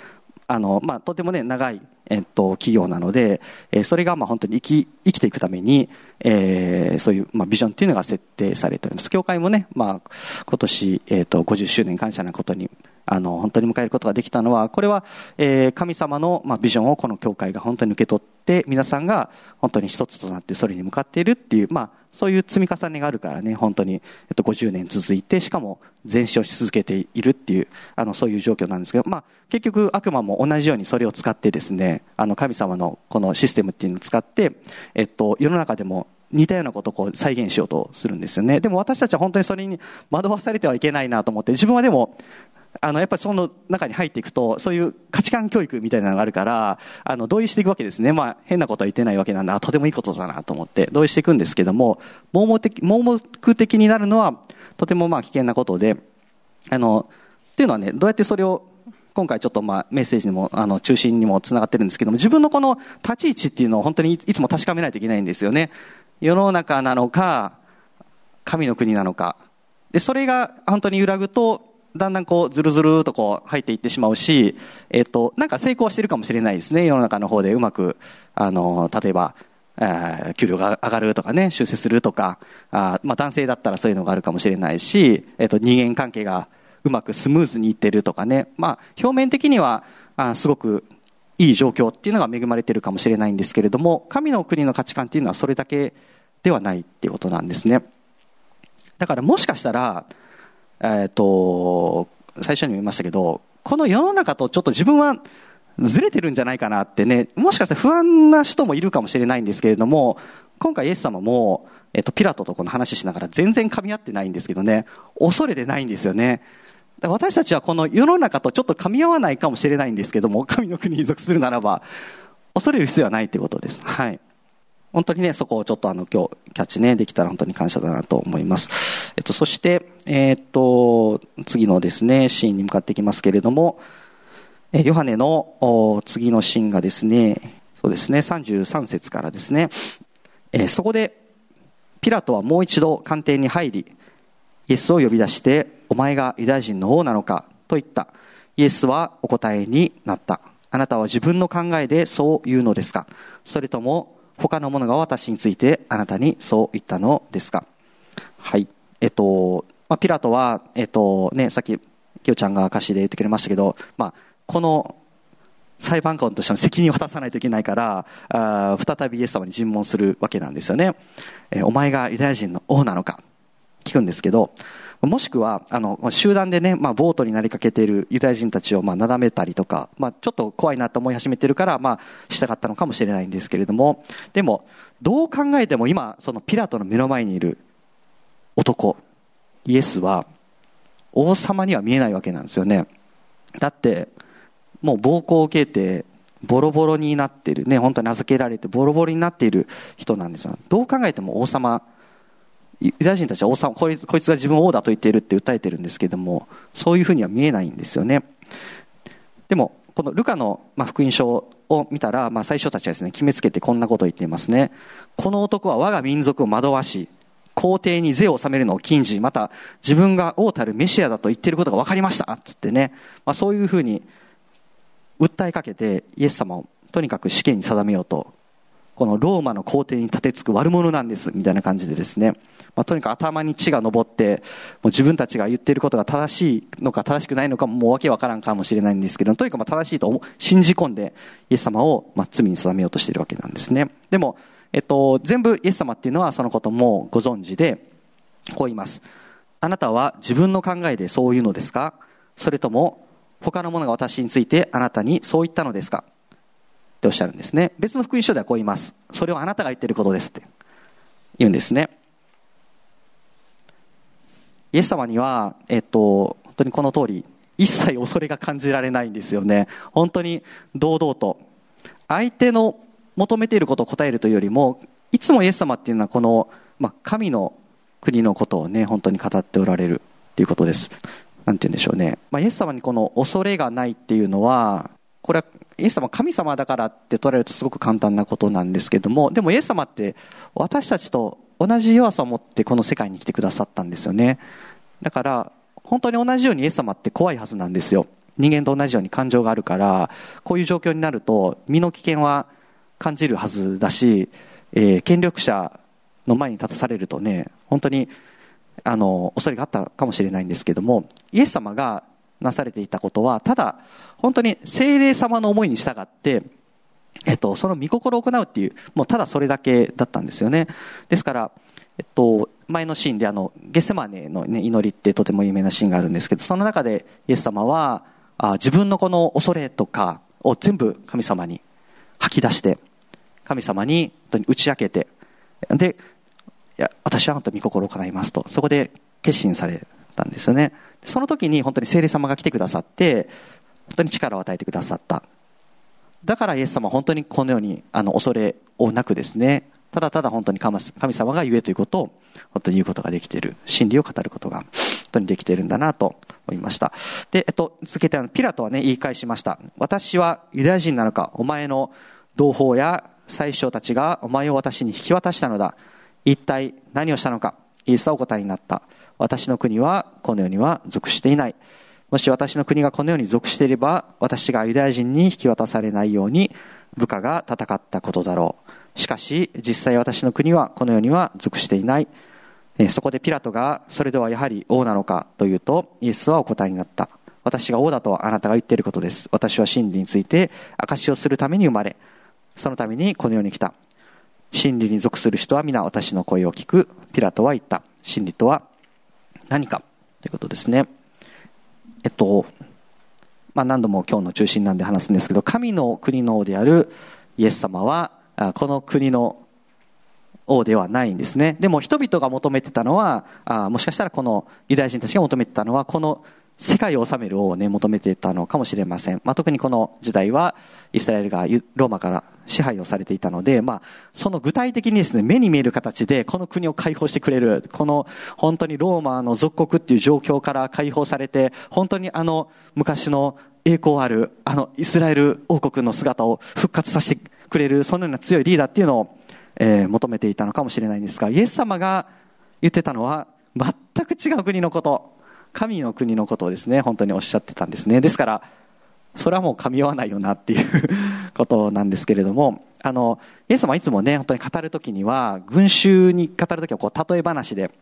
あの、まあ、とてもね、長い、えっと、企業なので、えー、それが、まあ、本当に生き、生きていくために、えー、そういう、まあ、ビジョンっていうのが設定されております。教会もね、まあ、今年、えっ、と、50周年感謝なことに、あの、本当に迎えることができたのは、これは、えー、神様の、まあ、ビジョンをこの教会が本当に受け取って、皆さんが本当に一つとなってそれに向かっているっていう、まあ、そういう積み重ねがあるからね、本当に、えっと、50年続いて、しかも前進をし続けているっていう、あの、そういう状況なんですけど、まあ、結局悪魔も同じようにそれを使ってですね、あの、神様のこのシステムっていうのを使って、えっと、世の中でも似たようなことを再現しようとするんですよね。でも私たちは本当にそれに惑わされてはいけないなと思って、自分はでも、あの、やっぱりその中に入っていくと、そういう価値観教育みたいなのがあるから、あの、同意していくわけですね。まあ、変なことは言ってないわけなんで、あ、とてもいいことだなと思って、同意していくんですけども、盲目的、盲目的になるのは、とてもまあ危険なことで、あの、っていうのはね、どうやってそれを、今回ちょっとまあメッセージにも、あの、中心にも繋がってるんですけども、自分のこの立ち位置っていうのを本当にいつも確かめないといけないんですよね。世の中なのか、神の国なのか。で、それが本当に揺らぐと、だんだんこう、ずるずるとこう、入っていってしまうし、えっと、なんか成功してるかもしれないですね。世の中の方でうまく、あの、例えば、えー、給料が上がるとかね、出世するとか、あまあ男性だったらそういうのがあるかもしれないし、えっと、人間関係がうまくスムーズにいってるとかね、まあ表面的には、あすごくいい状況っていうのが恵まれてるかもしれないんですけれども、神の国の価値観っていうのはそれだけではないっていうことなんですね。だからもしかしたら、えっ、ー、と、最初にも言いましたけど、この世の中とちょっと自分はずれてるんじゃないかなってね、もしかしたら不安な人もいるかもしれないんですけれども、今回イエス様も、えっ、と、ピラトとこの話しながら全然噛み合ってないんですけどね、恐れてないんですよね。私たちはこの世の中とちょっと噛み合わないかもしれないんですけども、神の国に属するならば、恐れる必要はないってことです。はい。本当にね、そこをちょっとあの、今日、キャッチね、できたら本当に感謝だなと思います。えっと、そして、えー、っと、次のですね、シーンに向かっていきますけれども、えヨハネの次のシーンがですね、そうですね、33節からですね、えー、そこで、ピラトはもう一度官邸に入り、イエスを呼び出して、お前がユダヤ人の王なのかと言った。イエスはお答えになった。あなたは自分の考えでそう言うのですかそれとも他の者が私についてあなたにそう言ったのですか？はい。えっと、まあ、ピラトはえっとねさっききよちゃんが歌詞で言ってくれましたけど、まあ、この裁判官としての責任を果たさないといけないからあ再びイエス様に尋問するわけなんですよね、え、お前がユダヤ人の王なのか？聞くんですけどもしくはあの集団でね、まあ、ボートになりかけているユダヤ人たちをまあなだめたりとか、まあ、ちょっと怖いなと思い始めてるから、まあ、したかったのかもしれないんですけれどもでもどう考えても今そのピラトの目の前にいる男イエスは王様には見えないわけなんですよね。だってもう暴行を受けてボロボロになっているね本当に預けられてボロボロになっている人なんですよ。どう考えても王様ユダヤ人たちは王様こいつが自分を王だと言っているって訴えてるんですけどもそういうふうには見えないんですよね。でもこのルカの、ま福音書を見たら、まあ、最初たちはですね決めつけてこんなことを言っていますね。この男は我が民族を惑わし皇帝に税を納めるのを禁じまた自分が王たるメシアだと言っていることが分かりましたっつってね、まあ、そういうふうに訴えかけてイエス様をとにかく死刑に定めようとこのローマの皇帝に立てつく悪者なんですみたいな感じでですね。まあ、とにかく頭に血が上ってもう自分たちが言ってることが正しいのか正しくないのかもうわけわからんかもしれないんですけどとにかくま正しいと信じ込んでイエス様をま罪に定めようとしているわけなんですね。でも、えっと、全部イエス様っていうのはそのこともご存知でこう言います。あなたは自分の考えでそういうのですか？それとも他の者が私についてあなたにそう言ったのですか？っておっしゃるんですね別の福音書ではこう言いますそれはあなたが言っていることですって言うんですねイエス様には、えっと、本当にこの通り、一切恐れが感じられないんですよね。本当に堂々と。相手の求めていることを答えるというよりも、いつもイエス様っていうのはこの、まあ、神の国のことをね、本当に語っておられるということです。なんて言うんでしょうね。まあ、イエス様にこの恐れがないっていうのは、これはイエス様神様だからって捉えるとすごく簡単なことなんですけども、でもイエス様って私たちと同じ弱さを持ってこの世界に来てくださったんですよね。だから本当に同じようにイエス様って怖いはずなんですよ人間と同じように感情があるからこういう状況になると身の危険は感じるはずだし、えー、権力者の前に立たされるとね本当にあの恐れがあったかもしれないんですけどもイエス様がなされていたことはただ本当に精霊様の思いに従ってえっと、その御心を行うっていう、もうただそれだけだったんですよね。ですから、えっと、前のシーンであのゲセマネの、ね、祈りってとても有名なシーンがあるんですけどその中でイエス様はあ自分のこの恐れとかを全部神様に吐き出して神様に打ち明けてでいや私は本当に御心を叶いますとそこで決心されたんですよね。その時に本当に聖霊様が来てくださって本当に力を与えてくださった。だからイエス様は本当にこのようにあの恐れをなくですねただただ本当に神様が言えということを本当に言うことができている。真理を語ることが本当にできているんだなと思いました。で、えっと、続けてピラトはね言い返しました。私はユダヤ人なのかお前の同胞や最初たちがお前を私に引き渡したのだ。一体何をしたのか。イエスはお答えになった。私の国はこの世には属していない。もし私の国がこの世に属していれば私がユダヤ人に引き渡されないように部下が戦ったことだろう。しかし実際私の国はこの世には属していない。そこでピラトがそれではやはり王なのかというとイエスはお答えになった。私が王だとあなたが言っていることです。私は真理について証しをするために生まれそのためにこの世に来た。真理に属する人は皆私の声を聞く。ピラトは言った。真理とは何か。ということですね。えっとまあ何度も今日の中心なんで話すんですけど神の国の王であるイエス様はこの国の王ではないんですね。でも人々が求めてたのはあもしかしたらこのユダヤ人たちが求めてたのはこの世界を治める王を、ね、求めてたのかもしれません、まあ、特にこの時代はイスラエルがローマから支配をされていたので、まあ、その具体的にですね目に見える形でこの国を解放してくれるこの本当にローマの属国っていう状況から解放されて本当にあの昔の栄光あるあのイスラエル王国の姿を復活させてくれるそのような強いリーダーっていうのを、えー、求めていたのかもしれないんですがイエス様が言ってたのは全く違う国のこと神の国のことをですね本当におっしゃってたんですね。ですからそれはもう噛み合わないよなっていう ことなんですけれどもあの、イエス様はいつもね、本当に語るときには、群衆に語るときは、こう、例え話で、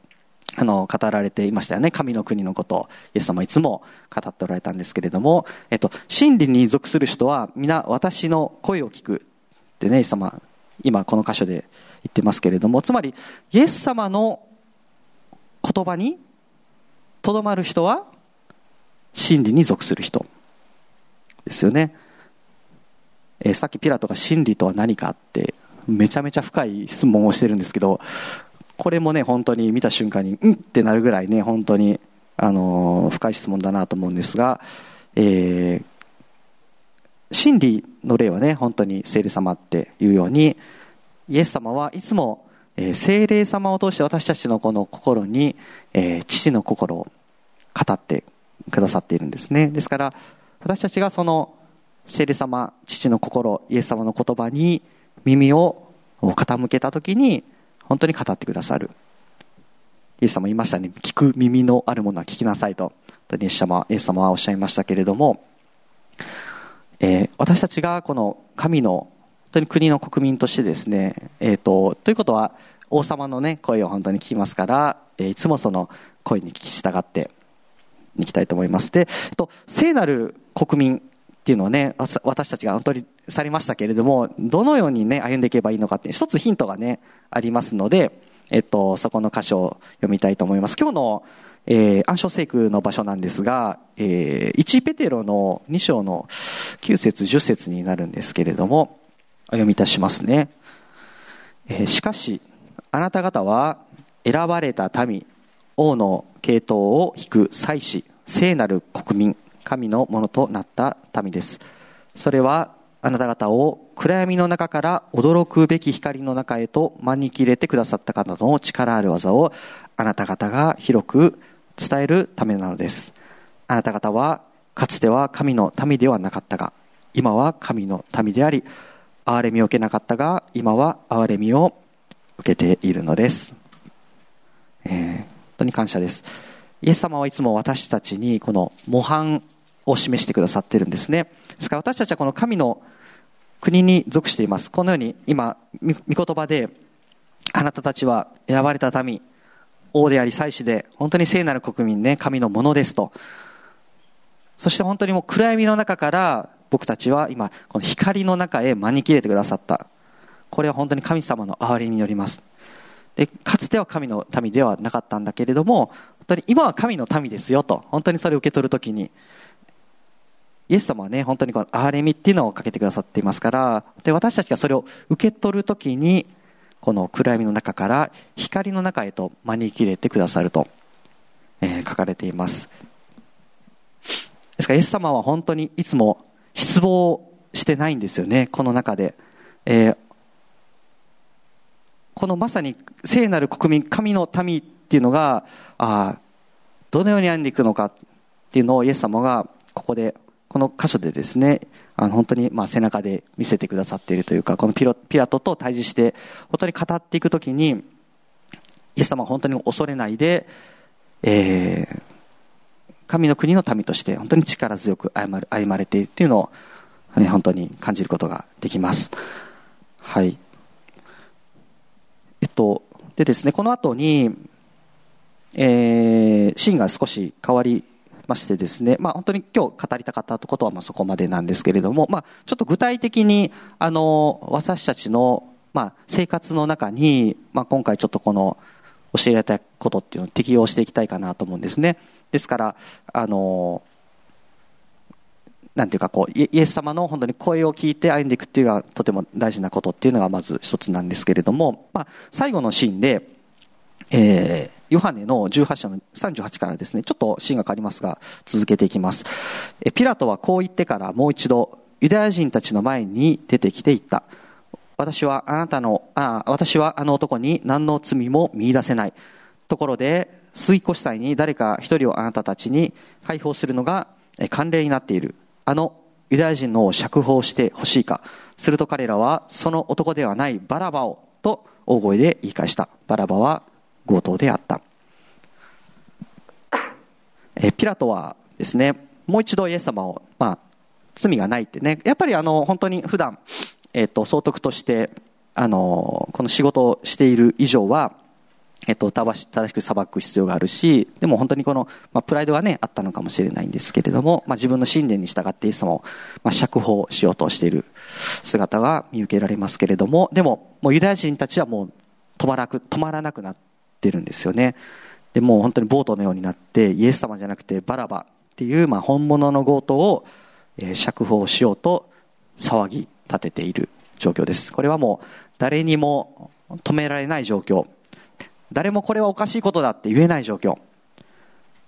あの、語られていましたよね。神の国のことを、イエス様はいつも語っておられたんですけれども、えっと、真理に属する人は、皆私の声を聞く。ってね、イエス様、今この箇所で言ってますけれども、つまり、イエス様の言葉にとどまる人は、真理に属する人。ですよね。えー、さっきピラトが真理とは何かってめちゃめちゃ深い質問をしてるんですけどこれもね本当に見た瞬間にうんってなるぐらいね本当に、あのー、深い質問だなと思うんですが、えー、真理の例はね本当に聖霊様っていうようにイエス様はいつも、え、聖霊様を通して私たちのこの心に、えー、父の心を語ってくださっているんですねですから私たちがその聖霊様、父の心、イエス様の言葉に耳を傾けたときに、本当に語ってくださる。イエス様言いましたね。聞く耳のあるものは聞きなさいと。イエス様イエス様はおっしゃいましたけれども、えー、私たちがこの神の本当に国の国民としてですね、えーと、ということは王様の、ね、声を本当に聞きますから、えー、いつもその声に聞き従っていきたいと思いますで、と、聖なる国民っていうのをね、私たちが本当にされましたけれども、どのようにね、歩んでいけばいいのかって一つヒントがね、ありますので、えっと、そこの箇所を読みたいと思います。今日の、えー、暗唱聖句の場所なんですが、えー、1ペテロの2章の9節10節になるんですけれども、お読みいたしますね。えー、しかし、あなた方は選ばれた民、王の系統を引く祭司、聖なる国民、神のものとなった民です。それはあなた方を暗闇の中から驚くべき光の中へと招き入れてくださった方の力ある技をあなた方が広く伝えるためなのです。あなた方はかつては神の民ではなかったが、今は神の民であり、憐れみを受けなかったが、今は憐れみを受けているのです。えー、当に感謝です。イエス様はいつも私たちにこの模範を示してくださっているんですね。ですから私たちはこの神の国に属しています。このように今、御言葉で、あなたたちは選ばれた民、王であり祭司で、本当に聖なる国民ね、神のものですと。そして本当にもう暗闇の中から僕たちは今、この光の中へ招き入れてくださった。これは本当に神様の憐れみによります。で、かつては神の民ではなかったんだけれども、本当に今は神の民ですよと、本当にそれを受け取るときに、イエス様はね、本当にこの憐れみっていうのをかけてくださっていますから、で、私たちがそれを受け取るときに、この暗闇の中から光の中へと招き入れてくださると、えー、書かれています。ですから、イエス様は本当にいつも失望してないんですよね、この中で。えー、このまさに聖なる国民、神の民っていうのが、あどのように歩んでいくのかっていうのをイエス様がここでこの箇所でですね、あの本当にまあ背中で見せてくださっているというか、このピロピラトと対峙して、本当に語っていくときに、イエス様は本当に恐れないで、えー、神の国の民として本当に力強く歩ま歩まれているというのを、ね、本当に感じることができます。はい。えっと、でですね、この後に、えー、シーンが少し変わりましてですね、まあ、本当に今日語りたかったことはまあそこまでなんですけれども、まあ、ちょっと具体的にあの私たちのまあ生活の中に、まあ、今回ちょっとこの教えられたことっていうのを適用していきたいかなと思うんですね。ですから、あの、なんていうかこう、イエス様の本当に声を聞いて歩んでいくっていうのがとても大事なことっていうのがまず一つなんですけれども、まあ、最後のシーンで、えー、ヨハネの18章の38からですね、ちょっとシーンが変わりますが、続けていきます。ピラトはこう言ってからもう一度、ユダヤ人たちの前に出てきていった。私はあなたの、あ私はあの男に何の罪も見出せない。ところで、水越祭に誰か一人をあなたたちに解放するのが慣例になっている。あのユダヤ人のを釈放してほしいか。すると彼らは、その男ではないバラバを、と大声で言い返した。バラバは強盗であった。えピラトはですね、もう一度イエス様を、まあ、罪がないってね、やっぱりあの、本当に普段、えっ、と、総督として、あの、この仕事をしている以上は、えっと、正しく裁く必要があるし、でも本当にこの、まあ、プライドがね、あったのかもしれないんですけれども、まあ、自分の信念に従ってイエス様を、まあ、釈放しようとしている姿が見受けられますけれども、でも、もうユダヤ人たちはもう止まらく、止まらなくなってるんですよね。で、もう本当にボートのようになって、イエス様じゃなくてバラバっていう、まあ、本物の強盗を、えー、釈放しようと騒ぎ立てている状況です。これはもう誰にも止められない状況。誰もこれはおかしいことだって言えない状況。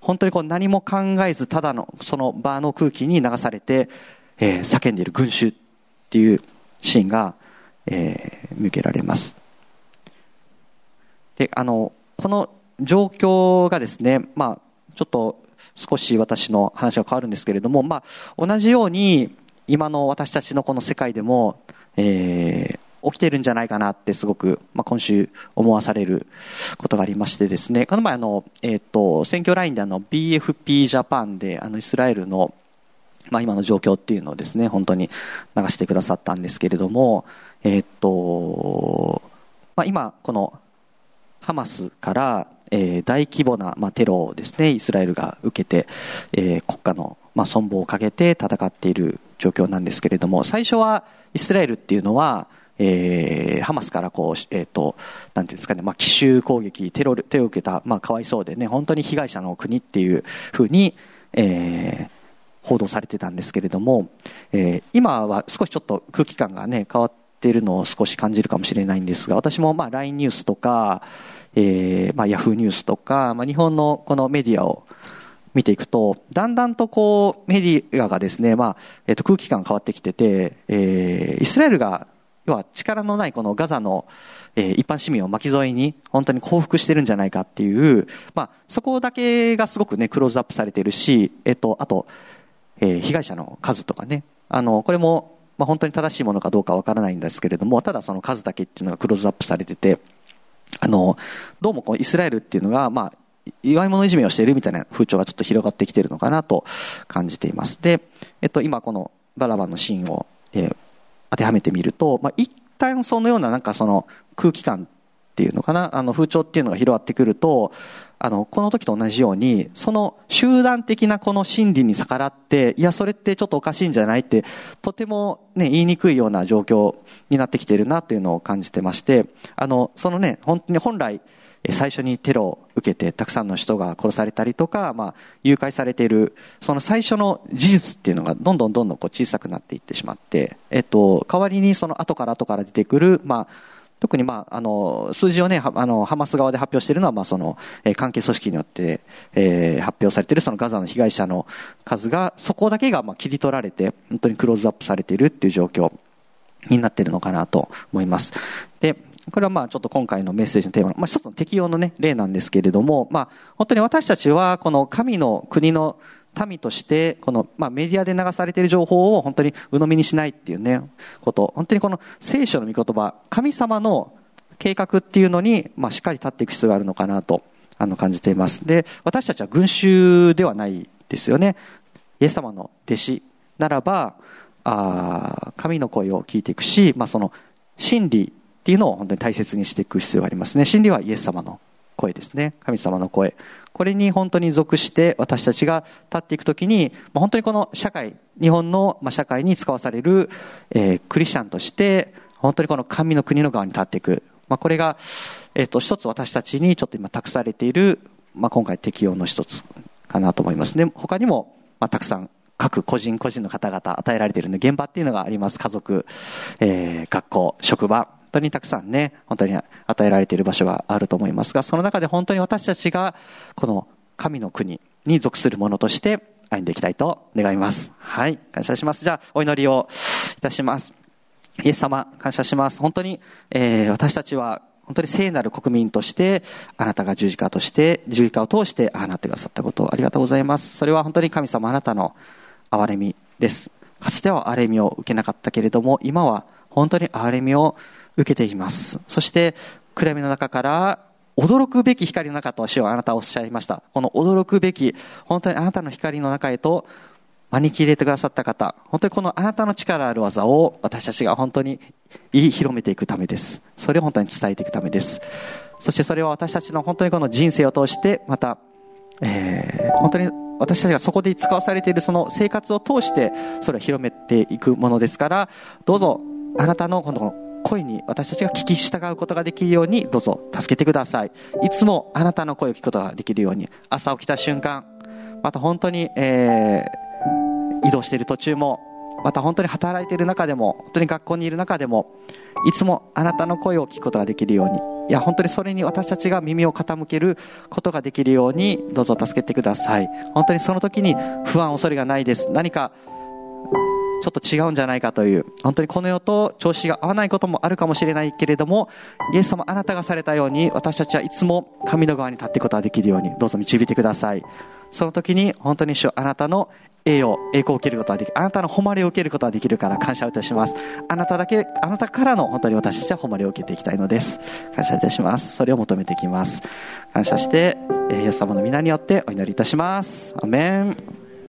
本当にこう何も考えず、ただのその場の空気に流されて、えー、叫んでいる群衆っていうシーンが、えー、見受けられます。で、あの、この状況がですね、まあ、ちょっと少し私の話が変わるんですけれども、まあ、同じように今の私たちのこの世界でも、えー、起きてるんじゃないかなってすごく、まあ、今週思わされることがありましてですね、この前あの、えっ、ー、と、選挙ラインであの BFP ジャパンであのイスラエルのまあ、今の状況っていうのをですね、本当に流してくださったんですけれども、えっ、と、まあ、今、このハマスから、えー、大規模な、まあ、テロをですね、イスラエルが受けて、えー、国家の、まあ、存亡をかけて戦っている状況なんですけれども、最初はイスラエルっていうのは、えー、ハマスからこう、えっ、と、なんていうんですかね、まあ、奇襲攻撃、テロ、手を受けた、まあ、かわいそうでね、本当に被害者の国っていうふうに、えー、報道されてたんですけれども、えー、今は少しちょっと空気感がね、変わっているのを少し感じるかもしれないんですが、私もまあ LINE ニュースとか、えー、まあ Yahoo ニュースとか、まあ、日本のこのメディアを見ていくと、だんだんとこう、メディアがですね、まあ、えっ、と、空気感変わってきてて、えー、イスラエルが要は力のないこのガザの、え、一般市民を巻き添えに本当に降伏してるんじゃないかっていう、まあ、そこだけがすごくね、クローズアップされてるし、えっと、あと、え、被害者の数とかね、あの、これも、まあ、本当に正しいものかどうかわからないんですけれども、ただその数だけっていうのがクローズアップされてて、あの、どうもこうイスラエルっていうのが、まあ、祝い物いじめをしているみたいな風潮がちょっと広がってきているのかなと感じています。で、えっと、今このバラバンのシーンを、えー、当てはめてみると、まあ、一旦そのようななんかその空気感っていうのかな、あの風潮っていうのが広がってくると、あの、この時と同じように、その集団的なこの心理に逆らって、いや、それってちょっとおかしいんじゃないって、とてもね、言いにくいような状況になってきているなっていうのを感じてまして、あの、そのね、本当に本来、最初にテロを受けてたくさんの人が殺されたりとか、まあ、誘拐されている、その最初の事実っていうのがどんどんどんどんこう小さくなっていってしまって、えっと、代わりにその後から後から出てくる、まあ、特に、まあ、あの数字を、ね、あのハマス側で発表しているのは、まあその、関係組織によって、えー、発表されているそのガザの被害者の数がそこだけがまあ切り取られて本当にクローズアップされているっていう状況になっているのかなと思います。でこれはまあちょっと今回のメッセージのテーマの、まあ、一つの適用のね、例なんですけれども、まあ本当に私たちはこの神の国の民として、この、まあ、メディアで流されている情報を本当に鵜呑みにしないっていうね、こと。本当にこの聖書の御言葉、神様の計画っていうのに、まあ、しっかり立っていく必要があるのかなと、あの、感じています。で、私たちは群衆ではないですよね。イエス様の弟子ならば、あ神の声を聞いていくし、まあ、その、真理っていうのを本当に大切にしていく必要がありますね。真理はイエス様の声ですね。神様の声。これに本当に属して私たちが立っていくときに、本当にこの社会、日本の社会に使わされる、えー、クリスチャンとして、本当にこの神の国の側に立っていく。まあ、これが、えっ、ー、と、一つ私たちにちょっと今託されている、まあ、今回適用の一つかなと思いますね。他にも、まあ、たくさん各個人個人の方々与えられている、ね、現場っていうのがあります。家族、えー、学校、職場、当にたくさんね、本当に与えられている場所があると思いますが、その中で本当に私たちが、この神の国に属するものとして歩んでいきたいと願います。はい、感謝します。じゃあ、お祈りをいたします。イエス様、感謝します。本当に、えー、私たちは、本当に聖なる国民として、あなたが十字架として、十字架を通してあなってくださったことをありがとうございます。それは本当に神様あなたの憐れみです。かつては憐れみを受けなかったけれども、今は本当に憐れみを受けています。そして、暗闇の中から驚くべき光の中と主はあなたはおっしゃいました。この驚くべき、本当にあなたの光の中へと招き入れてくださった方、本当にこのあなたの力ある技を私たちが本当に言い広めていくためです。それを本当に伝えていくためです。そしてそれは私たちの本当にこの人生を通して、また、えー、本当に私たちがそこで使わされているその生活を通して、それを広めていくものですから、どうぞ、あなたのこの声に私たちが聞き従うことができるように、どうぞ助けてください。いつもあなたの声を聞くことができるように、朝起きた瞬間、また本当に、えー、移動している途中も、また本当に働いている中でも、本当に学校にいる中でも、いつもあなたの声を聞くことができるように、いや、本当にそれに私たちが耳を傾けることができるように、どうぞ助けてください。本当にその時に不安、恐れがないです。何か、ちょっと違うんじゃないかという、本当にこの世と調子が合わないこともあるかもしれないけれども、イエス様あなたがされたように、私たちはいつも神の側に立っていくことができるように、どうぞ導いてください。その時に本当に主あなたの栄誉、栄光を受けることができる。あなたの誉れを受けることができるから感謝をいたします。あなただけ、あなたからの本当に私たちは誉れを受けていきたいのです。感謝いたします。それを求めていきます。感謝して、イエス様の皆によってお祈りいたします。アメン。